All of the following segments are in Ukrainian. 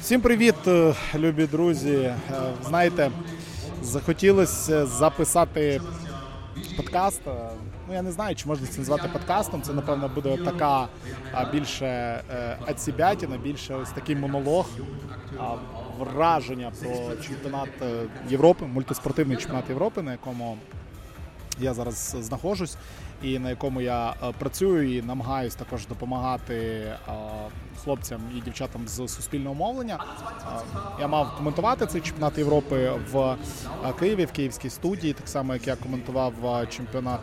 Всім привіт, е, любі друзі. Е, знаєте, захотілося записати подкаст. Е, ну, я не знаю, чи можна це назвати подкастом. Це, напевно, буде така більше ацібятіна, більше ось такий монолог, враження про чемпіонат Європи, мультиспортивний чемпіонат Європи, на якому я зараз знаходжусь і на якому я е, працюю і намагаюсь також допомагати е, хлопцям і дівчатам з суспільного мовлення. Е, я мав коментувати цей чемпіонат Європи в Києві, в Київській студії, так само як я коментував чемпіонат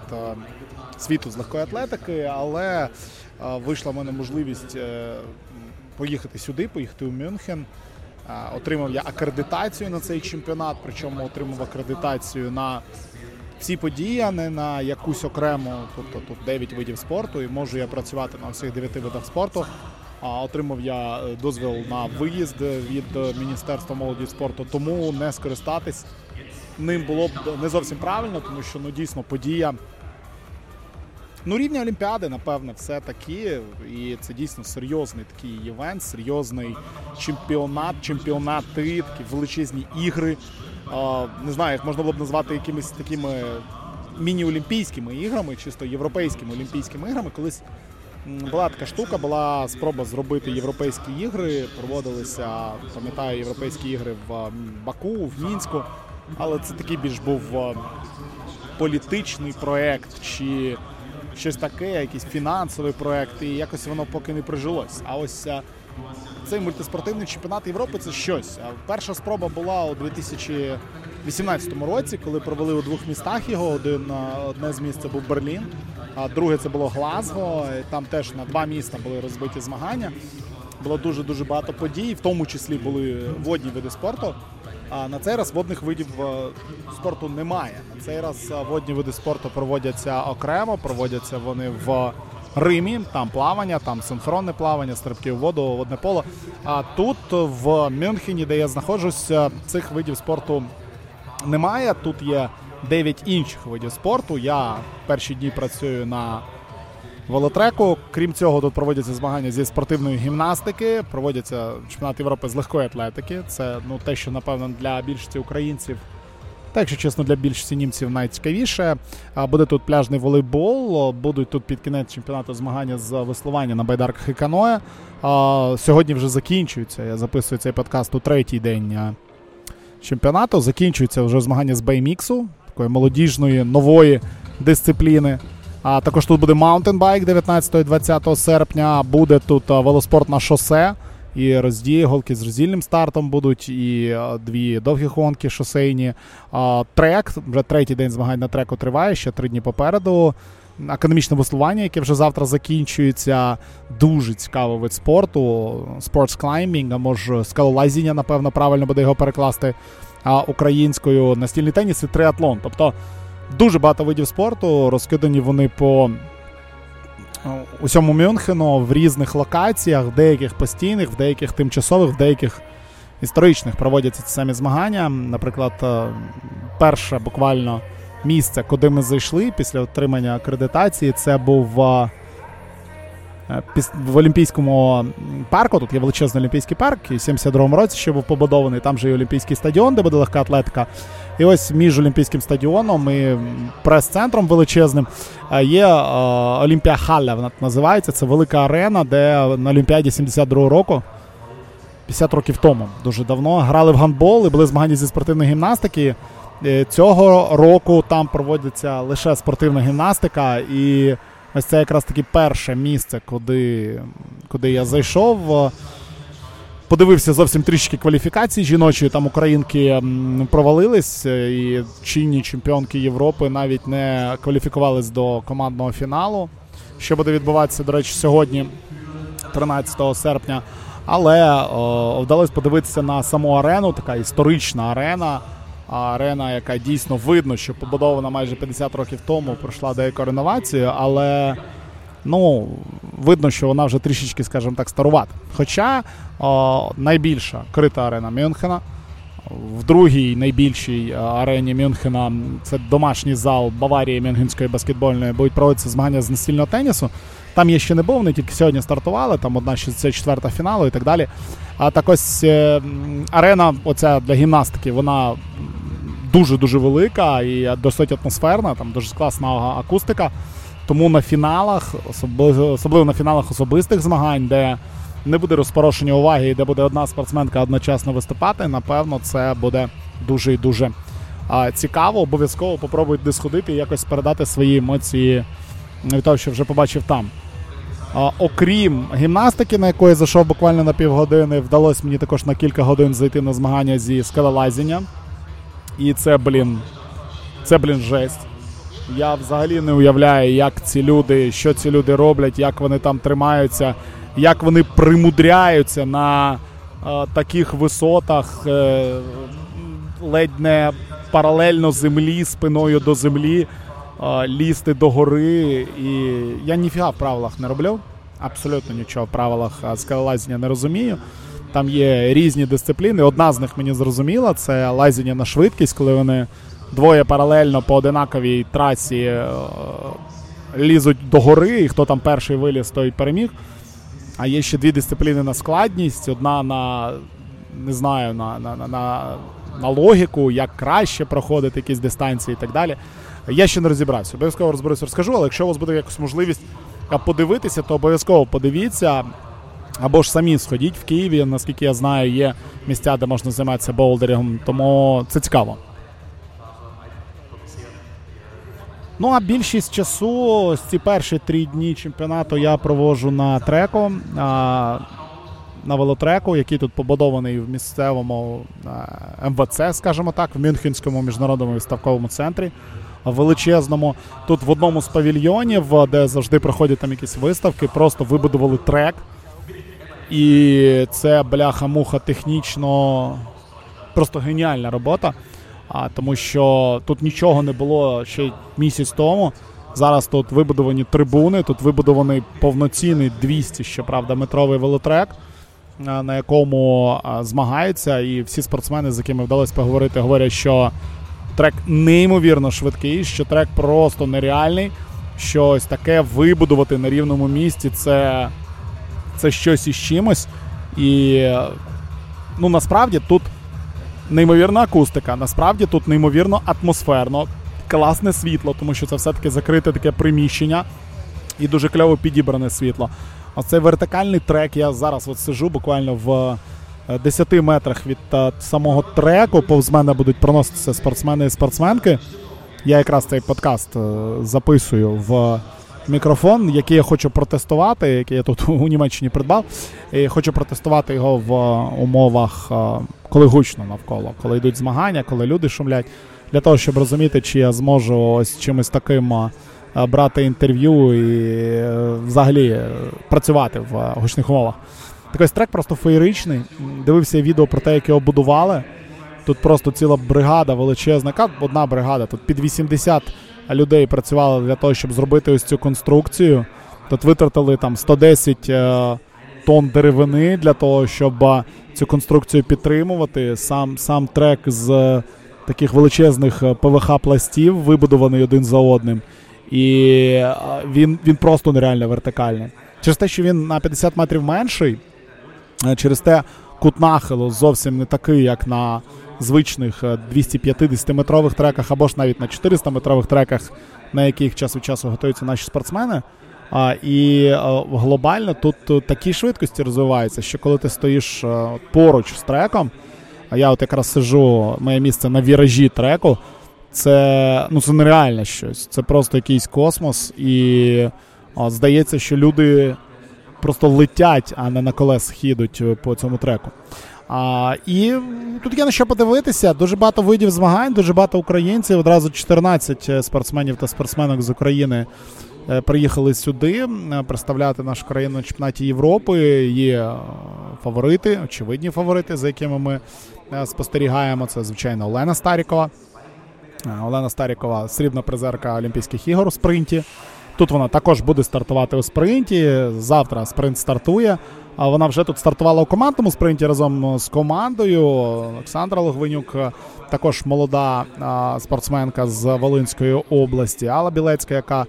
світу з легкої атлетики, але вийшла в мене можливість поїхати сюди, поїхати у Мюнхен. Отримав я акредитацію на цей чемпіонат, причому отримав акредитацію на всі події, а не на якусь окрему, тобто тут 9 видів спорту, і можу я працювати на всіх 9 видах спорту. А отримав я е, дозвіл на виїзд від Міністерства молоді і спорту, тому не скористатись ним було б не зовсім правильно, тому що ну дійсно подія. Ну, рівня Олімпіади, напевне, все таки. І це дійсно серйозний такий івент, серйозний чемпіонат, чемпіонати, такі величезні ігри не знаю, як можна було б назвати якимись такими міні-олімпійськими іграми, чисто європейськими олімпійськими іграми. Колись була така штука, була спроба зробити європейські ігри. Проводилися, пам'ятаю, європейські ігри в Баку, в Мінську. Але це такий більш був політичний проект чи щось таке, якийсь фінансовий проект, і якось воно поки не прижилось. А ось цей мультиспортивний чемпіонат Європи це щось. Перша спроба була у 2018 році, коли провели у двох містах його. Один одне з місць це був Берлін, а друге це було Глазго. Там теж на два міста були розбиті змагання. Було дуже дуже багато подій, в тому числі були водні види спорту. А на цей раз водних видів е, спорту немає. На цей раз е, водні види спорту проводяться окремо, проводяться вони в Римі, там плавання, там синхронне плавання, стрибки в воду, водне поло. А тут в Мюнхені, де я знаходжуся, цих видів спорту немає. Тут є 9 інших видів спорту. Я перші дні працюю на велотреку. Крім цього, тут проводяться змагання зі спортивної гімнастики, проводяться чемпіонат Європи з легкої атлетики. Це ну те, що напевно для більшості українців. Та, якщо чесно, для більшості німців найцікавіше. Буде тут пляжний волейбол, будуть тут під кінець чемпіонату змагання з веслування на байдарках і каное. Сьогодні вже закінчується. Я записую цей подкаст у третій день чемпіонату. Закінчується вже змагання з BMX у, такої молодіжної нової дисципліни. А також тут буде маунтенбайк 19-20 серпня. Буде тут велоспорт на шосе. І роздії гонки з роздільним стартом будуть, і дві довгі гонки шосейні. Трек, вже третій день змагань на треку триває, ще три дні попереду. Академічне веслування, яке вже завтра закінчується. Дуже цікавий вид спорту. Sports climbing, а може скалолазіння, напевно, правильно буде його перекласти українською. Настільний теніс і триатлон. Тобто дуже багато видів спорту. Розкидані вони по усьому Мюнхену в різних локаціях, в деяких постійних, в деяких тимчасових, в деяких історичних проводяться ці самі змагання. Наприклад, е, перше буквально місце, куди ми зайшли після отримання акредитації, це був е, Е, в Олімпійському парку. Тут є величезний олімпійський парк, і в 72-му році ще був побудований. Там же і Олімпійський стадіон, де буде легка атлетика. І ось між Олімпійським стадіоном і прес-центром величезним е, є е, Олімпія Халля. Вона називається. Це велика арена, де на Олімпіаді 72-го року. 50 років тому дуже давно грали в гандбол і були змагання зі спортивної гімнастики. Цього року там проводиться лише спортивна гімнастика, і Ось це якраз таки перше місце, куди куди я зайшов. Подивився зовсім трішки кваліфікації жіночої. Там українки провалились, і чинні чемпіонки Європи навіть не кваліфікувались до командного фіналу. Що буде відбуватися, до речі, сьогодні, 13 серпня. Але о, вдалося подивитися на саму арену, така історична арена арена, яка дійсно видно, що побудована майже 50 років тому, пройшла деяку реновацію, але ну, видно, що вона вже трішечки, скажімо так, старувата. Хоча о, найбільша крита арена Мюнхена. в другій найбільшій арені Мюнхена. Це домашній зал Баварії Мюнхенської баскетбольної, будуть проводитися змагання з настільного тенісу. Там є ще не був, вони тільки сьогодні стартували, там одна 64-та фіналу і так далі. А так ось е, арена, оця для гімнастики, вона дуже-дуже велика і досить атмосферна, там дуже класна акустика. Тому на фіналах, особливо на фіналах особистих змагань, де не буде розпорошення уваги і де буде одна спортсменка одночасно виступати, напевно, це буде дуже і дуже цікаво. Обов'язково попробуйте сходити і якось передати свої емоції від того, що вже побачив там. Окрім гімнастики, на яку я зайшов буквально на півгодини, вдалося мені також на кілька годин зайти на змагання зі скалолазіння. І це, блін, це, блін, жесть. Я взагалі не уявляю, як ці люди, що ці люди роблять, як вони там тримаються, як вони примудряються на е, таких висотах, е, ледь не паралельно землі, спиною до землі, е, лізти до гори. І я ніфіга в правилах не роблю. Абсолютно нічого в правилах скалолазіння не розумію. Там є різні дисципліни. Одна з них мені зрозуміла це лазіння на швидкість, коли вони двоє паралельно по одинаковій трасі е, лізуть до гори, і хто там перший виліз, той переміг. А є ще дві дисципліни на складність: одна на не знаю, на на, на, на логіку, як краще проходити якісь дистанції і так далі. Я ще не розібрався. Обов'язково розберусь, розкажу, але якщо у вас буде якась можливість подивитися, то обов'язково подивіться. Або ж самі сходіть в Києві, наскільки я знаю, є місця, де можна займатися болдерінгом, тому це цікаво. Ну а більшість часу ці перші три дні чемпіонату я проводжу на треку, на велотреку, який тут побудований в місцевому МВЦ, скажімо так, в Мюнхенському міжнародному виставковому центрі. Величезному. Тут в одному з павільйонів, де завжди проходять там якісь виставки, просто вибудували трек. І це бляха-муха технічно просто геніальна робота. А, Тому що тут нічого не було ще місяць тому. Зараз тут вибудовані трибуни, тут вибудований повноцінний 200, щоправда, метровий велотрек, на якому змагаються. І всі спортсмени, з якими вдалося поговорити, говорять, що трек неймовірно швидкий, що трек просто нереальний. Щось таке вибудувати на рівному місці це це щось із чимось. І ну насправді тут неймовірна акустика. Насправді тут неймовірно атмосферно, класне світло, тому що це все-таки закрите таке приміщення і дуже кльово підібране світло. Оцей вертикальний трек. Я зараз от сижу буквально в 10 е, метрах від е, самого треку. Повз мене будуть проноситися спортсмени і спортсменки. Я якраз цей подкаст е, записую в мікрофон, який я хочу протестувати, який я тут у Німеччині придбав. І Хочу протестувати його в умовах коли гучно навколо, коли йдуть змагання, коли люди шумлять, для того, щоб розуміти, чи я зможу ось чимось таким брати інтерв'ю і е, взагалі е, працювати в гучних умовах. Так ось трек просто феєричний. Дивився відео про те, як його будували. Тут просто ціла бригада величезна. Одна бригада, тут під 80 людей працювали для того, щоб зробити ось цю конструкцію. Тут витратили там 110 е, тонн деревини для того, щоб цю конструкцію підтримувати. Сам сам трек з е, таких величезних е, ПВХ-пластів, вибудований один за одним. І е, він він просто нереально вертикальний. Через те, що він на 50 метрів менший, через те кут нахилу зовсім не такий, як на звичних 250-метрових треках, або ж навіть на 400-метрових треках, на яких час від часу готуються наші спортсмени. А, І а, глобально тут такі швидкості розвиваються, що коли ти стоїш поруч з треком, а я от якраз сижу, моє місце на віражі треку, це ну, це нереальне щось. Це просто якийсь космос, і а, здається, що люди просто летять, а не на колес їдуть е, по цьому треку. А, І тут є на що подивитися. Дуже багато видів змагань, дуже багато українців. Одразу 14 е, спортсменів та спортсменок з України Е, приїхали сюди представляти нашу країну на чемпіонаті Європи. Є е, фаворити, очевидні фаворити, за якими ми спостерігаємо. Це звичайно Олена Старікова. Олена Старікова, срібна призерка Олімпійських ігор у спринті. Тут вона також буде стартувати у спринті. Завтра спринт стартує. Вона вже тут стартувала у командному спринті разом з командою. Олександра Логвинюк, також молода спортсменка з Волинської області. Алла Білецька, яка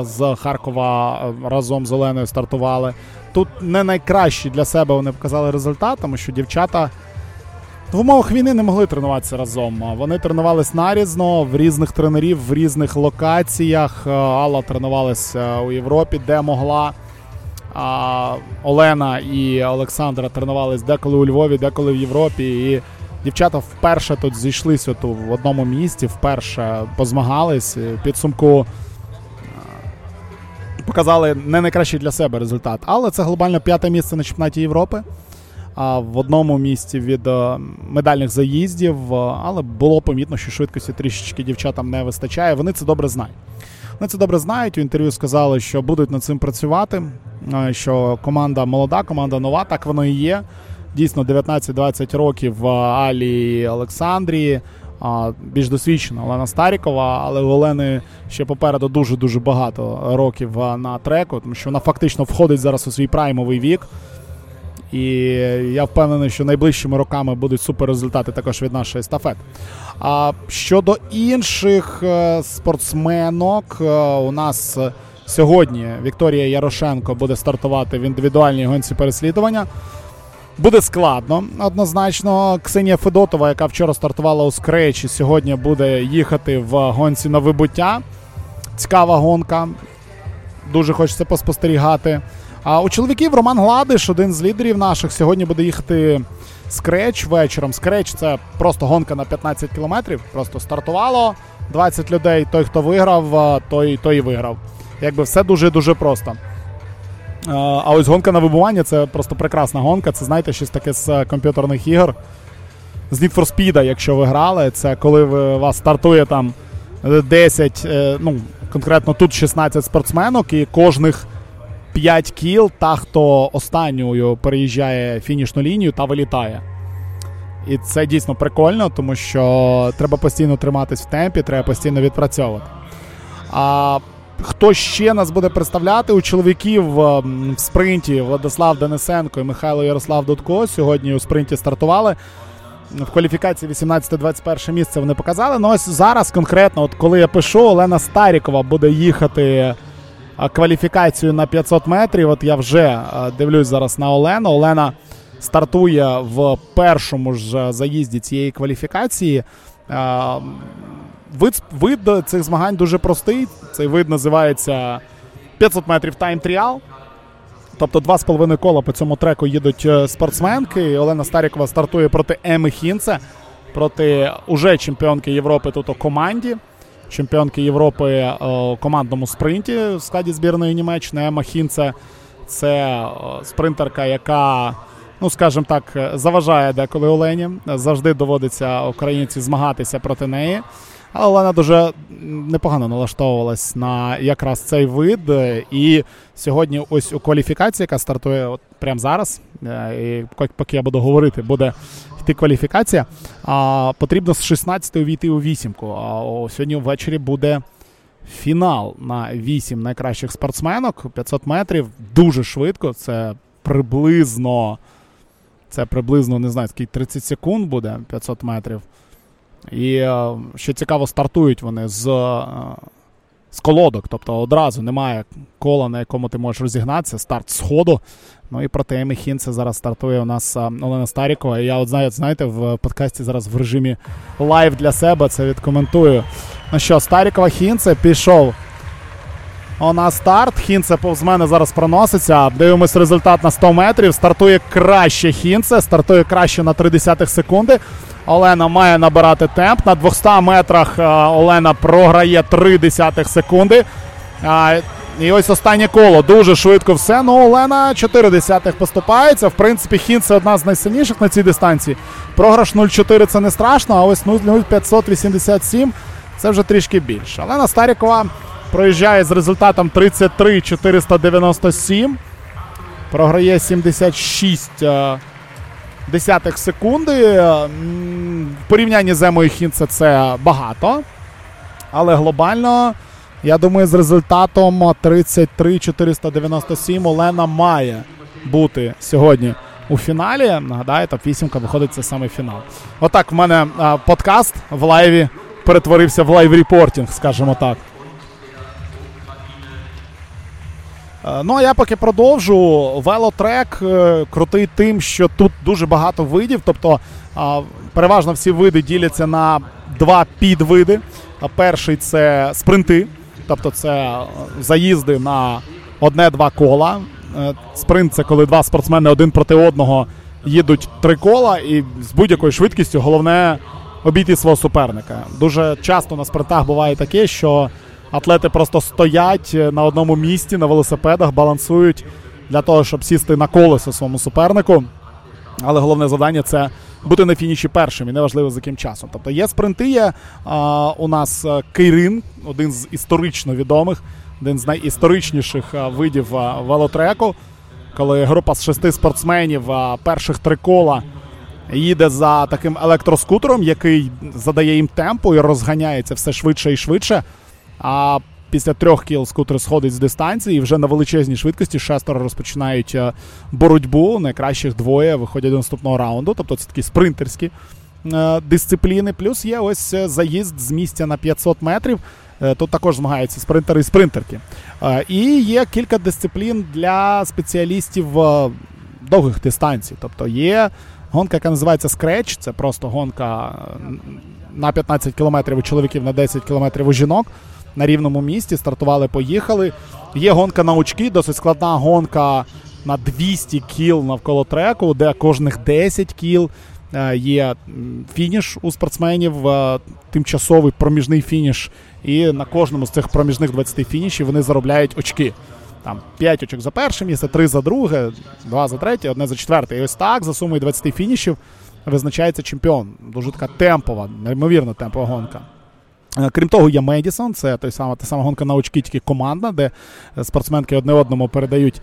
з Харкова разом з Оленою стартували. Тут не найкращі для себе вони показали результат, тому що дівчата. В умовах війни не могли тренуватися разом. Вони тренувалися нарізно в різних тренерів, в різних локаціях. Алла тренувалася у Європі, де могла. А Олена і Олександра тренувались деколи у Львові, деколи в Європі. І дівчата вперше тут зійшлися тут в одному місті, вперше позмагались. Підсумку показали не найкращий для себе результат. Але це глобально п'яте місце на чемпіонаті Європи. А в одному місці від медальних заїздів, але було помітно, що швидкості трішечки дівчатам не вистачає. Вони це добре знають. Вони це добре знають. У інтерв'ю сказали, що будуть над цим працювати. Що команда молода, команда нова, так воно і є. Дійсно, 19-20 років в Алі Олександрії. Більш досвідчена Олена Старікова, але у Олени ще попереду дуже-дуже багато років на треку, тому що вона фактично входить зараз у свій праймовий вік. І я впевнений, що найближчими роками будуть супер результати також від нашої естафети. А щодо інших спортсменок, у нас сьогодні Вікторія Ярошенко буде стартувати в індивідуальній гонці переслідування. Буде складно, однозначно. Ксенія Федотова, яка вчора стартувала у скречі, сьогодні буде їхати в гонці на вибуття. Цікава гонка. Дуже хочеться поспостерігати. А у чоловіків Роман Гладиш, один з лідерів наших, сьогодні буде їхати скреч вечором. Скреч це просто гонка на 15 кілометрів. Просто стартувало 20 людей. Той, хто виграв, той, той і виграв. Якби все дуже-дуже просто. А ось гонка на вибування це просто прекрасна гонка. Це, знаєте, щось таке з комп'ютерних ігор. З Need for Speed, якщо ви грали, це коли ви, вас стартує там 10, ну, конкретно тут 16 спортсменок, і кожних 5 кіл, та, хто останньою переїжджає фінішну лінію та вилітає. І це дійсно прикольно, тому що треба постійно триматись в темпі, треба постійно відпрацьовувати. А Хто ще нас буде представляти у чоловіків в спринті Владислав Денисенко і Михайло Ярослав Дудко сьогодні у спринті стартували. В кваліфікації 18-21 місце вони показали. Ну ось зараз конкретно, от коли я пишу, Олена Старікова буде їхати кваліфікацію на 500 метрів. От я вже дивлюсь зараз на Олену. Олена стартує в першому ж заїзді цієї кваліфікації. Вид вид цих змагань дуже простий. Цей вид називається 500 метрів тайм-тріал. Тобто 2,5 кола по цьому треку їдуть спортсменки. Олена Старікова стартує проти Еми Хінце, проти уже чемпіонки Європи тут у команді. Чемпіонки Європи у командному спринті в складі збірної Німеччини. Ема Хінце це спринтерка, яка ну скажімо так, заважає деколи Олені. Завжди доводиться українці змагатися проти неї. Але Олена дуже непогано налаштовувалась на якраз цей вид. І сьогодні, ось у кваліфікації, яка стартує от прямо зараз, і поки я буду говорити, буде йти кваліфікація. А, Потрібно з 16-ї війти у вісімку. А сьогодні ввечері буде. Фінал на 8 найкращих спортсменок 500 метрів дуже швидко. Це приблизно це приблизно не знаю, скільки 30 секунд буде 500 метрів. І е, що цікаво, стартують вони з е, з колодок. Тобто одразу немає кола, на якому ти можеш розігнатися. Старт з ходу. Ну і проти Емми Хінце зараз стартує у нас е, Олена Старікова. Я от знаю, знаєте, в подкасті зараз в режимі live для себе це відкоментую. Ну що, Старікова Хінце пішов. На старт. Хінце повз мене зараз проноситься. Дивимось результат на 100 метрів. Стартує краще Хінце, стартує краще на 0,3 секунди. Олена має набирати темп. На 200 метрах Олена програє 0,3 секунди. І ось останнє коло. Дуже швидко все. Ну, Олена 4 десятих поступається. В принципі, хід це одна з найсильніших на цій дистанції. Програш 0,4 це не страшно, а ось 0,587 це вже трішки більше. Олена Старікова проїжджає з результатом 33 497. Програє 76 десятих секунди. В порівнянні з Еммою Хінце це багато. Але глобально Я думаю, з результатом 33-497 Олена має бути сьогодні у фіналі. Нагадаю, топ-вісімка виходить це саме фінал. Отак в мене а, подкаст в live і перетворився в live-reporting, скажімо так. Ну, а я поки продовжу. Велотрек е, крутий тим, що тут дуже багато видів. Тобто переважно всі види діляться на два підвиди. Перший це спринти, тобто це е, заїзди на одне-два кола. Спринт це коли два спортсмени один проти одного їдуть три кола, і з будь-якою швидкістю головне обійти свого суперника. Дуже часто на спринтах буває таке, що Атлети просто стоять е, на одному місці на велосипедах, балансують для того, щоб сісти на колесо своєму супернику. Але головне завдання це бути на фініші першим і неважливо з яким часом. Тобто є спринти, є а, у нас е, Кейрин, один з історично відомих, один з найісторичніших а, видів велотреку, коли група з шести спортсменів перших три кола їде за таким електроскутером, який задає їм темпу і розганяється все швидше і швидше. А після трьох кіл скутер сходить з дистанції і вже на величезній швидкості шестеро розпочинають е, боротьбу. Найкращих двоє виходять до наступного раунду. Тобто це такі спринтерські е, дисципліни. Плюс є ось е, заїзд з місця на 500 метрів. Тут також змагаються спринтери і спринтерки. І є кілька дисциплін для спеціалістів довгих дистанцій. Тобто є гонка, яка називається Scratch, це просто гонка на 15 кілометрів у чоловіків, на 10 кілометрів у жінок на рівному місці. Стартували, поїхали. Є гонка на очки, досить складна гонка на 200 кіл навколо треку, де кожних 10 кіл е, є фініш у спортсменів, е, тимчасовий проміжний фініш. І на кожному з цих проміжних 20 фінішів вони заробляють очки. Там 5 очок за перше місце, 3 за друге, 2 за третє, одне за четверте. І ось так за сумою 20 фінішів визначається чемпіон. Дуже така темпова, неймовірно темпова гонка. Е, крім того, є Медісон, це той сама, та сама гонка на очки, тільки командна, де спортсменки одне одному передають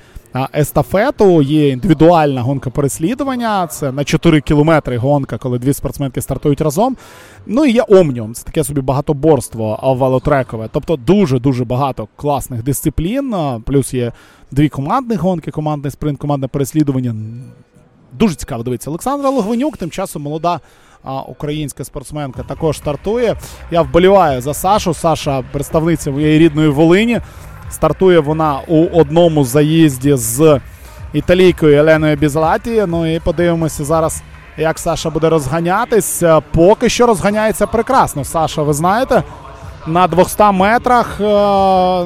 естафету. Є індивідуальна гонка переслідування. Це на 4 кілометри гонка, коли дві спортсменки стартують разом. Ну і є Омніум, це таке собі багатоборство велотрекове. Тобто дуже-дуже багато класних дисциплін. Плюс є дві командні гонки, командний спринт, командне переслідування. Дуже цікаво дивитися. Олександра Логвинюк, тим часом молода українська спортсменка, також стартує. Я вболіваю за Сашу. Саша, представниця моєї рідної Волині. Стартує вона у одному заїзді з італійкою Еленою Бізлаті. Ну і подивимося зараз, як Саша буде розганятись. Поки що розганяється прекрасно. Саша, ви знаєте. На 200 метрах, е,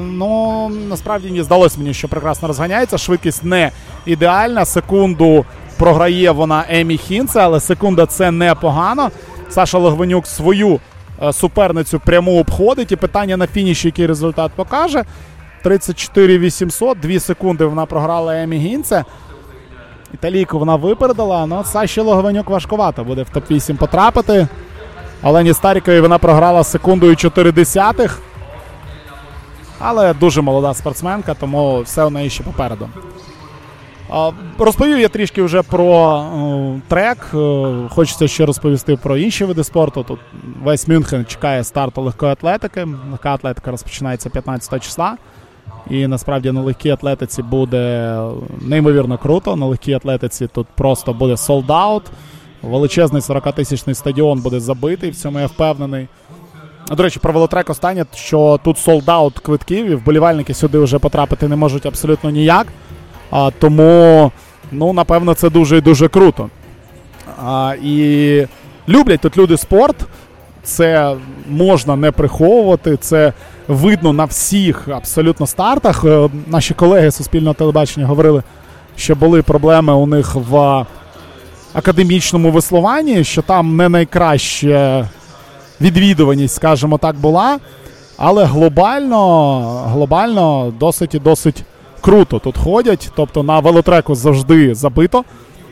ну насправді не здалося мені, що прекрасно розганяється. Швидкість не ідеальна. Секунду Програє вона Емі Хінце, але секунда це непогано. Саша Логвинюк свою е, суперницю пряму обходить. І питання на фініші, який результат покаже. 34 800, 2 секунди вона програла Емі Гінце. Італійку вона випередила, але Саші Логвинюк важкувато буде в топ-8 потрапити. Олені Старікові вона програла секундою 4 десятих. Але дуже молода спортсменка, тому все у неї ще попереду. Розповів я трішки вже про е, трек. Е, хочеться ще розповісти про інші види спорту. Тут весь Мюнхен чекає старту легкої атлетики. Легка атлетика розпочинається 15 числа. І насправді на легкій атлетиці буде неймовірно круто. На легкій атлетиці тут просто буде солдаут. Величезний 40-тисячний стадіон буде забитий. В цьому я впевнений. До речі, про велотрек останнє, що тут солдаут квитків, і вболівальники сюди вже потрапити не можуть абсолютно ніяк. А, Тому, ну, напевно, це дуже і дуже круто. А, І люблять тут люди спорт. Це можна не приховувати, це видно на всіх абсолютно стартах. Е, наші колеги Суспільного телебачення говорили, що були проблеми у них в академічному веслуванні, що там не найкраща відвідуваність, скажімо так, була. Але глобально, глобально досить і досить круто тут ходять. Тобто на велотреку завжди забито.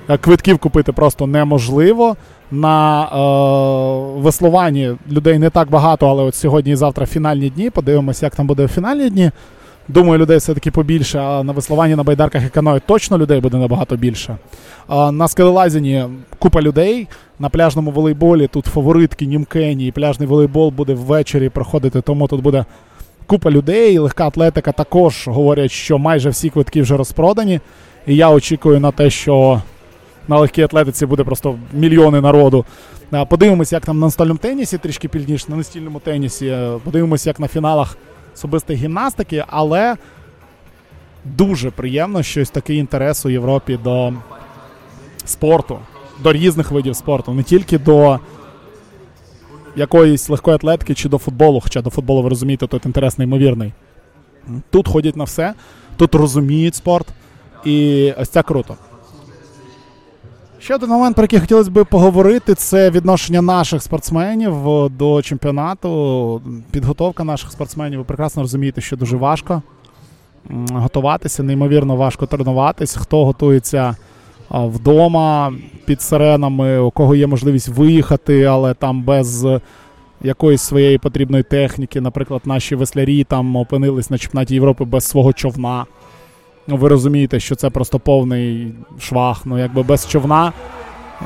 Е, квитків купити просто неможливо. На е, веслуванні людей не так багато, але от сьогодні і завтра фінальні дні. Подивимося, як там буде фінальні дні. Думаю, людей все-таки побільше. А на веслуванні на байдарках і каної точно людей буде набагато більше. А на скелелазіні купа людей. На пляжному волейболі тут фаворитки Німкені і пляжний волейбол буде ввечері проходити, тому тут буде купа людей. Легка атлетика також говорять, що майже всі квитки вже розпродані. І я очікую на те, що на легкій атлетиці буде просто мільйони народу. Подивимося, як там на настольному тенісі, трішки пізніше, на настільному тенісі. Подивимося, як на фіналах особистої гімнастики, але дуже приємно, що ось такий інтерес у Європі до спорту, до різних видів спорту, не тільки до якоїсь легкої атлетики чи до футболу. Хоча до футболу, ви розумієте, тут інтерес неймовірний. Тут ходять на все, тут розуміють спорт, і ось це круто. Ще один момент, про який хотілося б поговорити, це відношення наших спортсменів до чемпіонату. Підготовка наших спортсменів. Ви прекрасно розумієте, що дуже важко готуватися, неймовірно важко тренуватись. Хто готується вдома під сиренами, у кого є можливість виїхати, але там без якоїсь своєї потрібної техніки. Наприклад, наші веслярі там опинились на чемпіонаті Європи без свого човна. Ну, ви розумієте, що це просто повний швах. Ну, якби без човна,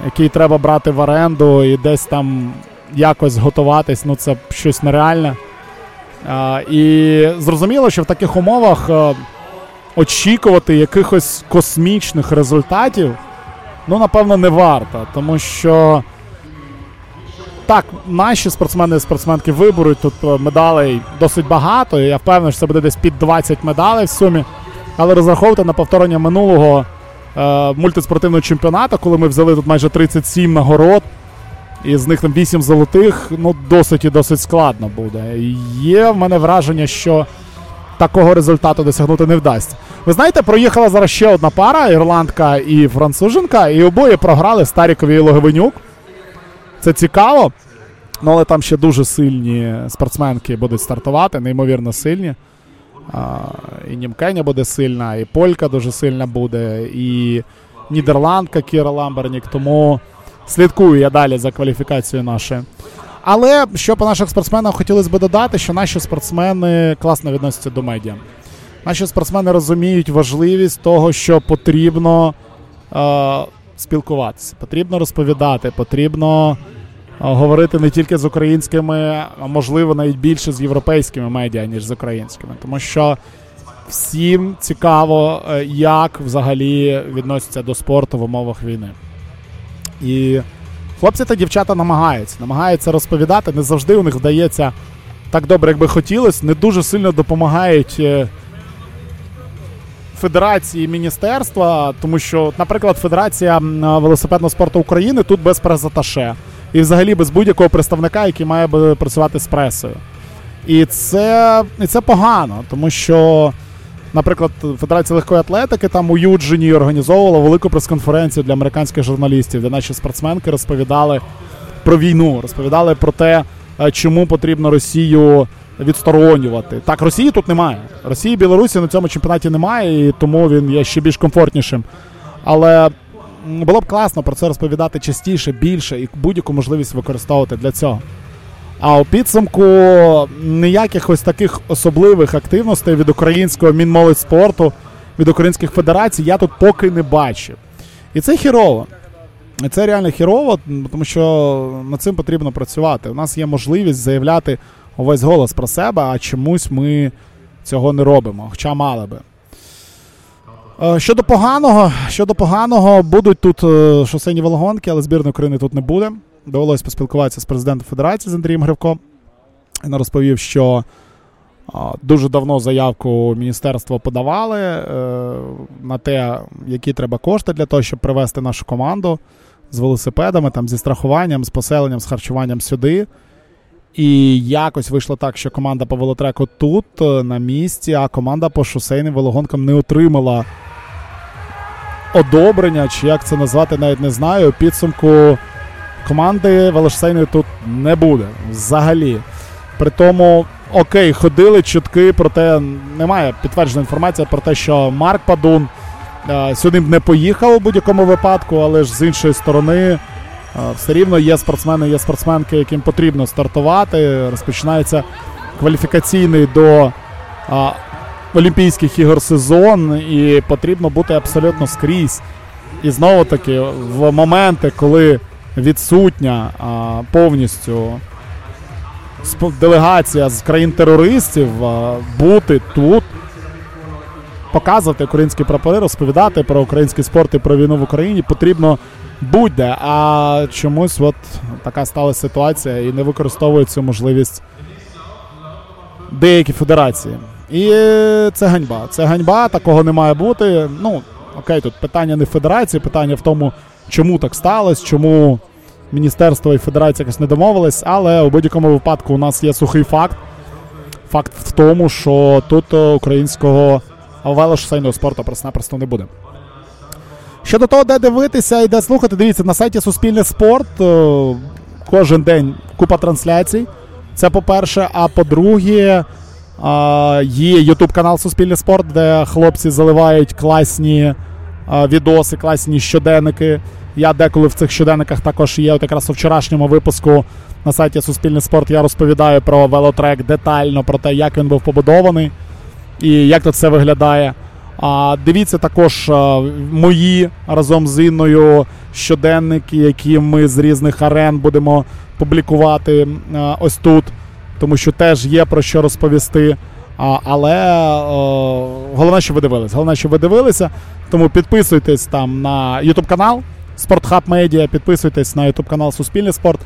який треба брати в оренду і десь там якось готуватись, ну це щось нереальне. А, І зрозуміло, що в таких умовах а, очікувати якихось космічних результатів, ну, напевно, не варто. Тому що так, наші спортсмени і спортсменки виберуть тут медалей досить багато. Я впевнений, що це буде десь під 20 медалей в сумі. Але розраховувати на повторення минулого е, мультиспортивного чемпіонату, коли ми взяли тут майже 37 нагород, і з них там 8 золотих, ну досить і досить складно буде. Є в мене враження, що такого результату досягнути не вдасться. Ви знаєте, проїхала зараз ще одна пара ірландка і француженка, і обоє програли Старікові і Логовинюк. Це цікаво. Ну, але там ще дуже сильні спортсменки будуть стартувати, неймовірно сильні. І Німкеня буде сильна, і Полька дуже сильна буде, і Нідерландка Кіра Ламбернік. Тому слідкую я далі за кваліфікацією нашою. Але що по наших спортсменах хотілося б додати, що наші спортсмени класно відносяться до медіа. Наші спортсмени розуміють важливість того, що потрібно е, спілкуватися, потрібно розповідати, потрібно говорити не тільки з українськими, а можливо навіть більше з європейськими медіа, ніж з українськими, тому що всім цікаво, е, як взагалі відносяться до спорту в умовах війни. І хлопці та дівчата намагаються, намагаються розповідати. Не завжди у них вдається так добре, як би хотілося, не дуже сильно допомагають. Е, федерації міністерства, тому що, наприклад, Федерація велосипедного спорту України тут без прес-аташе і взагалі без будь-якого представника, який має працювати з пресою. І це і це погано, тому що, наприклад, Федерація легкої атлетики там у Юджині організовувала велику прес-конференцію для американських журналістів, де наші спортсменки розповідали про війну, розповідали про те, е, чому потрібно Росію відсторонювати. Так, Росії тут немає. Росії Білорусі на цьому чемпіонаті немає, і тому він є ще більш комфортнішим. Але було б класно про це розповідати частіше, більше і будь-яку можливість використовувати для цього. А у підсумку ніяких ось таких особливих активностей від українського мінмолодь спорту, від українських федерацій я тут поки не бачив. І це хірово. І це реально хірово, тому що над цим потрібно працювати. У нас є можливість заявляти увесь голос про себе, а чомусь ми цього не робимо, хоча мали би. Е, щодо поганого, щодо поганого, будуть тут е, шосейні велогонки, але збірної України тут не буде. Довелось поспілкуватися з президентом Федерації з Андрієм Гривко. Він розповів, що е, дуже давно заявку міністерства подавали на те, які треба кошти для того, щоб привезти нашу команду з велосипедами, там, зі страхуванням, з поселенням, з харчуванням сюди. І якось вийшло так, що команда по велотреку тут на місці, а команда по шосейним велогонкам не отримала одобрення, чи як це назвати, навіть не знаю. Підсумку команди велошосейної тут не буде взагалі. При тому, окей, ходили чутки, проте немає підтверджена інформація про те, що Марк Падун е, сюди б не поїхав у будь-якому випадку, але ж з іншої сторони. Е, все рівно є спортсмени, є спортсменки, яким потрібно стартувати. Розпочинається кваліфікаційний до а, Олімпійських ігор сезон, і потрібно бути абсолютно скрізь. І знову таки, в моменти, коли відсутня а, повністю делегація з країн-терористів бути тут, показувати українські прапори, розповідати про український спорт і про війну в Україні потрібно будь-де. А чомусь от така сталася ситуація і не використовують цю можливість деякі федерації. І це ганьба. Це ганьба, такого не має бути. Ну, окей, тут питання не в федерації, питання в тому, чому так сталося, чому міністерство і федерація якось не домовились, але у будь-якому випадку у нас є сухий факт. Факт в тому, що тут українського велошосейного спорту просто-напросто не буде. Щодо того, де дивитися і де слухати, дивіться, на сайті Суспільне спорт кожен день купа трансляцій. Це по-перше. А по-друге, є Ютуб канал Суспільне спорт, де хлопці заливають класні відоси, класні щоденники. Я деколи в цих щоденниках також є. От якраз у вчорашньому випуску на сайті Суспільний спорт я розповідаю про велотрек детально, про те, як він був побудований і як тут все виглядає. А Дивіться також мої разом з Інною щоденники, які ми з різних арен будемо публікувати ось тут, тому що теж є про що розповісти. Але головне, що ви дивились. Головне, що ви дивилися. Тому підписуйтесь там на YouTube канал Спортхаб Медіа, підписуйтесь на YouTube канал Суспільний спорт.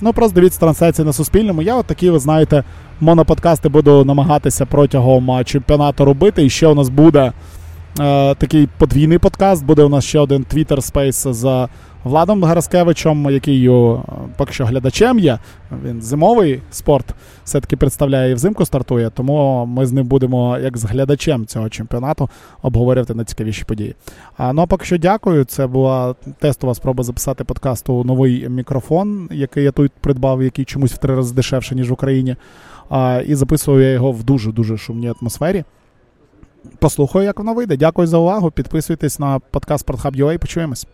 Ну просто дивіться трансляції на Суспільному. Я от такі, ви знаєте, моноподкасти буду намагатися протягом чемпіонату робити. І ще у нас буде е, такий подвійний подкаст. Буде у нас ще один Twitter Space з Владом Гараскевичем, який поки що глядачем є. Він зимовий спорт все-таки представляє і взимку стартує, тому ми з ним будемо, як з глядачем цього чемпіонату, обговорювати найцікавіші події. А, ну а поки що дякую. Це була тестова спроба записати подкасту новий мікрофон, який я тут придбав, який чомусь в три рази дешевше, ніж в Україні. А, І записую я його в дуже-дуже шумній атмосфері. Послухаю, як воно вийде. Дякую за увагу. Підписуйтесь на подкаст Спортхаб.ua. Почуємось.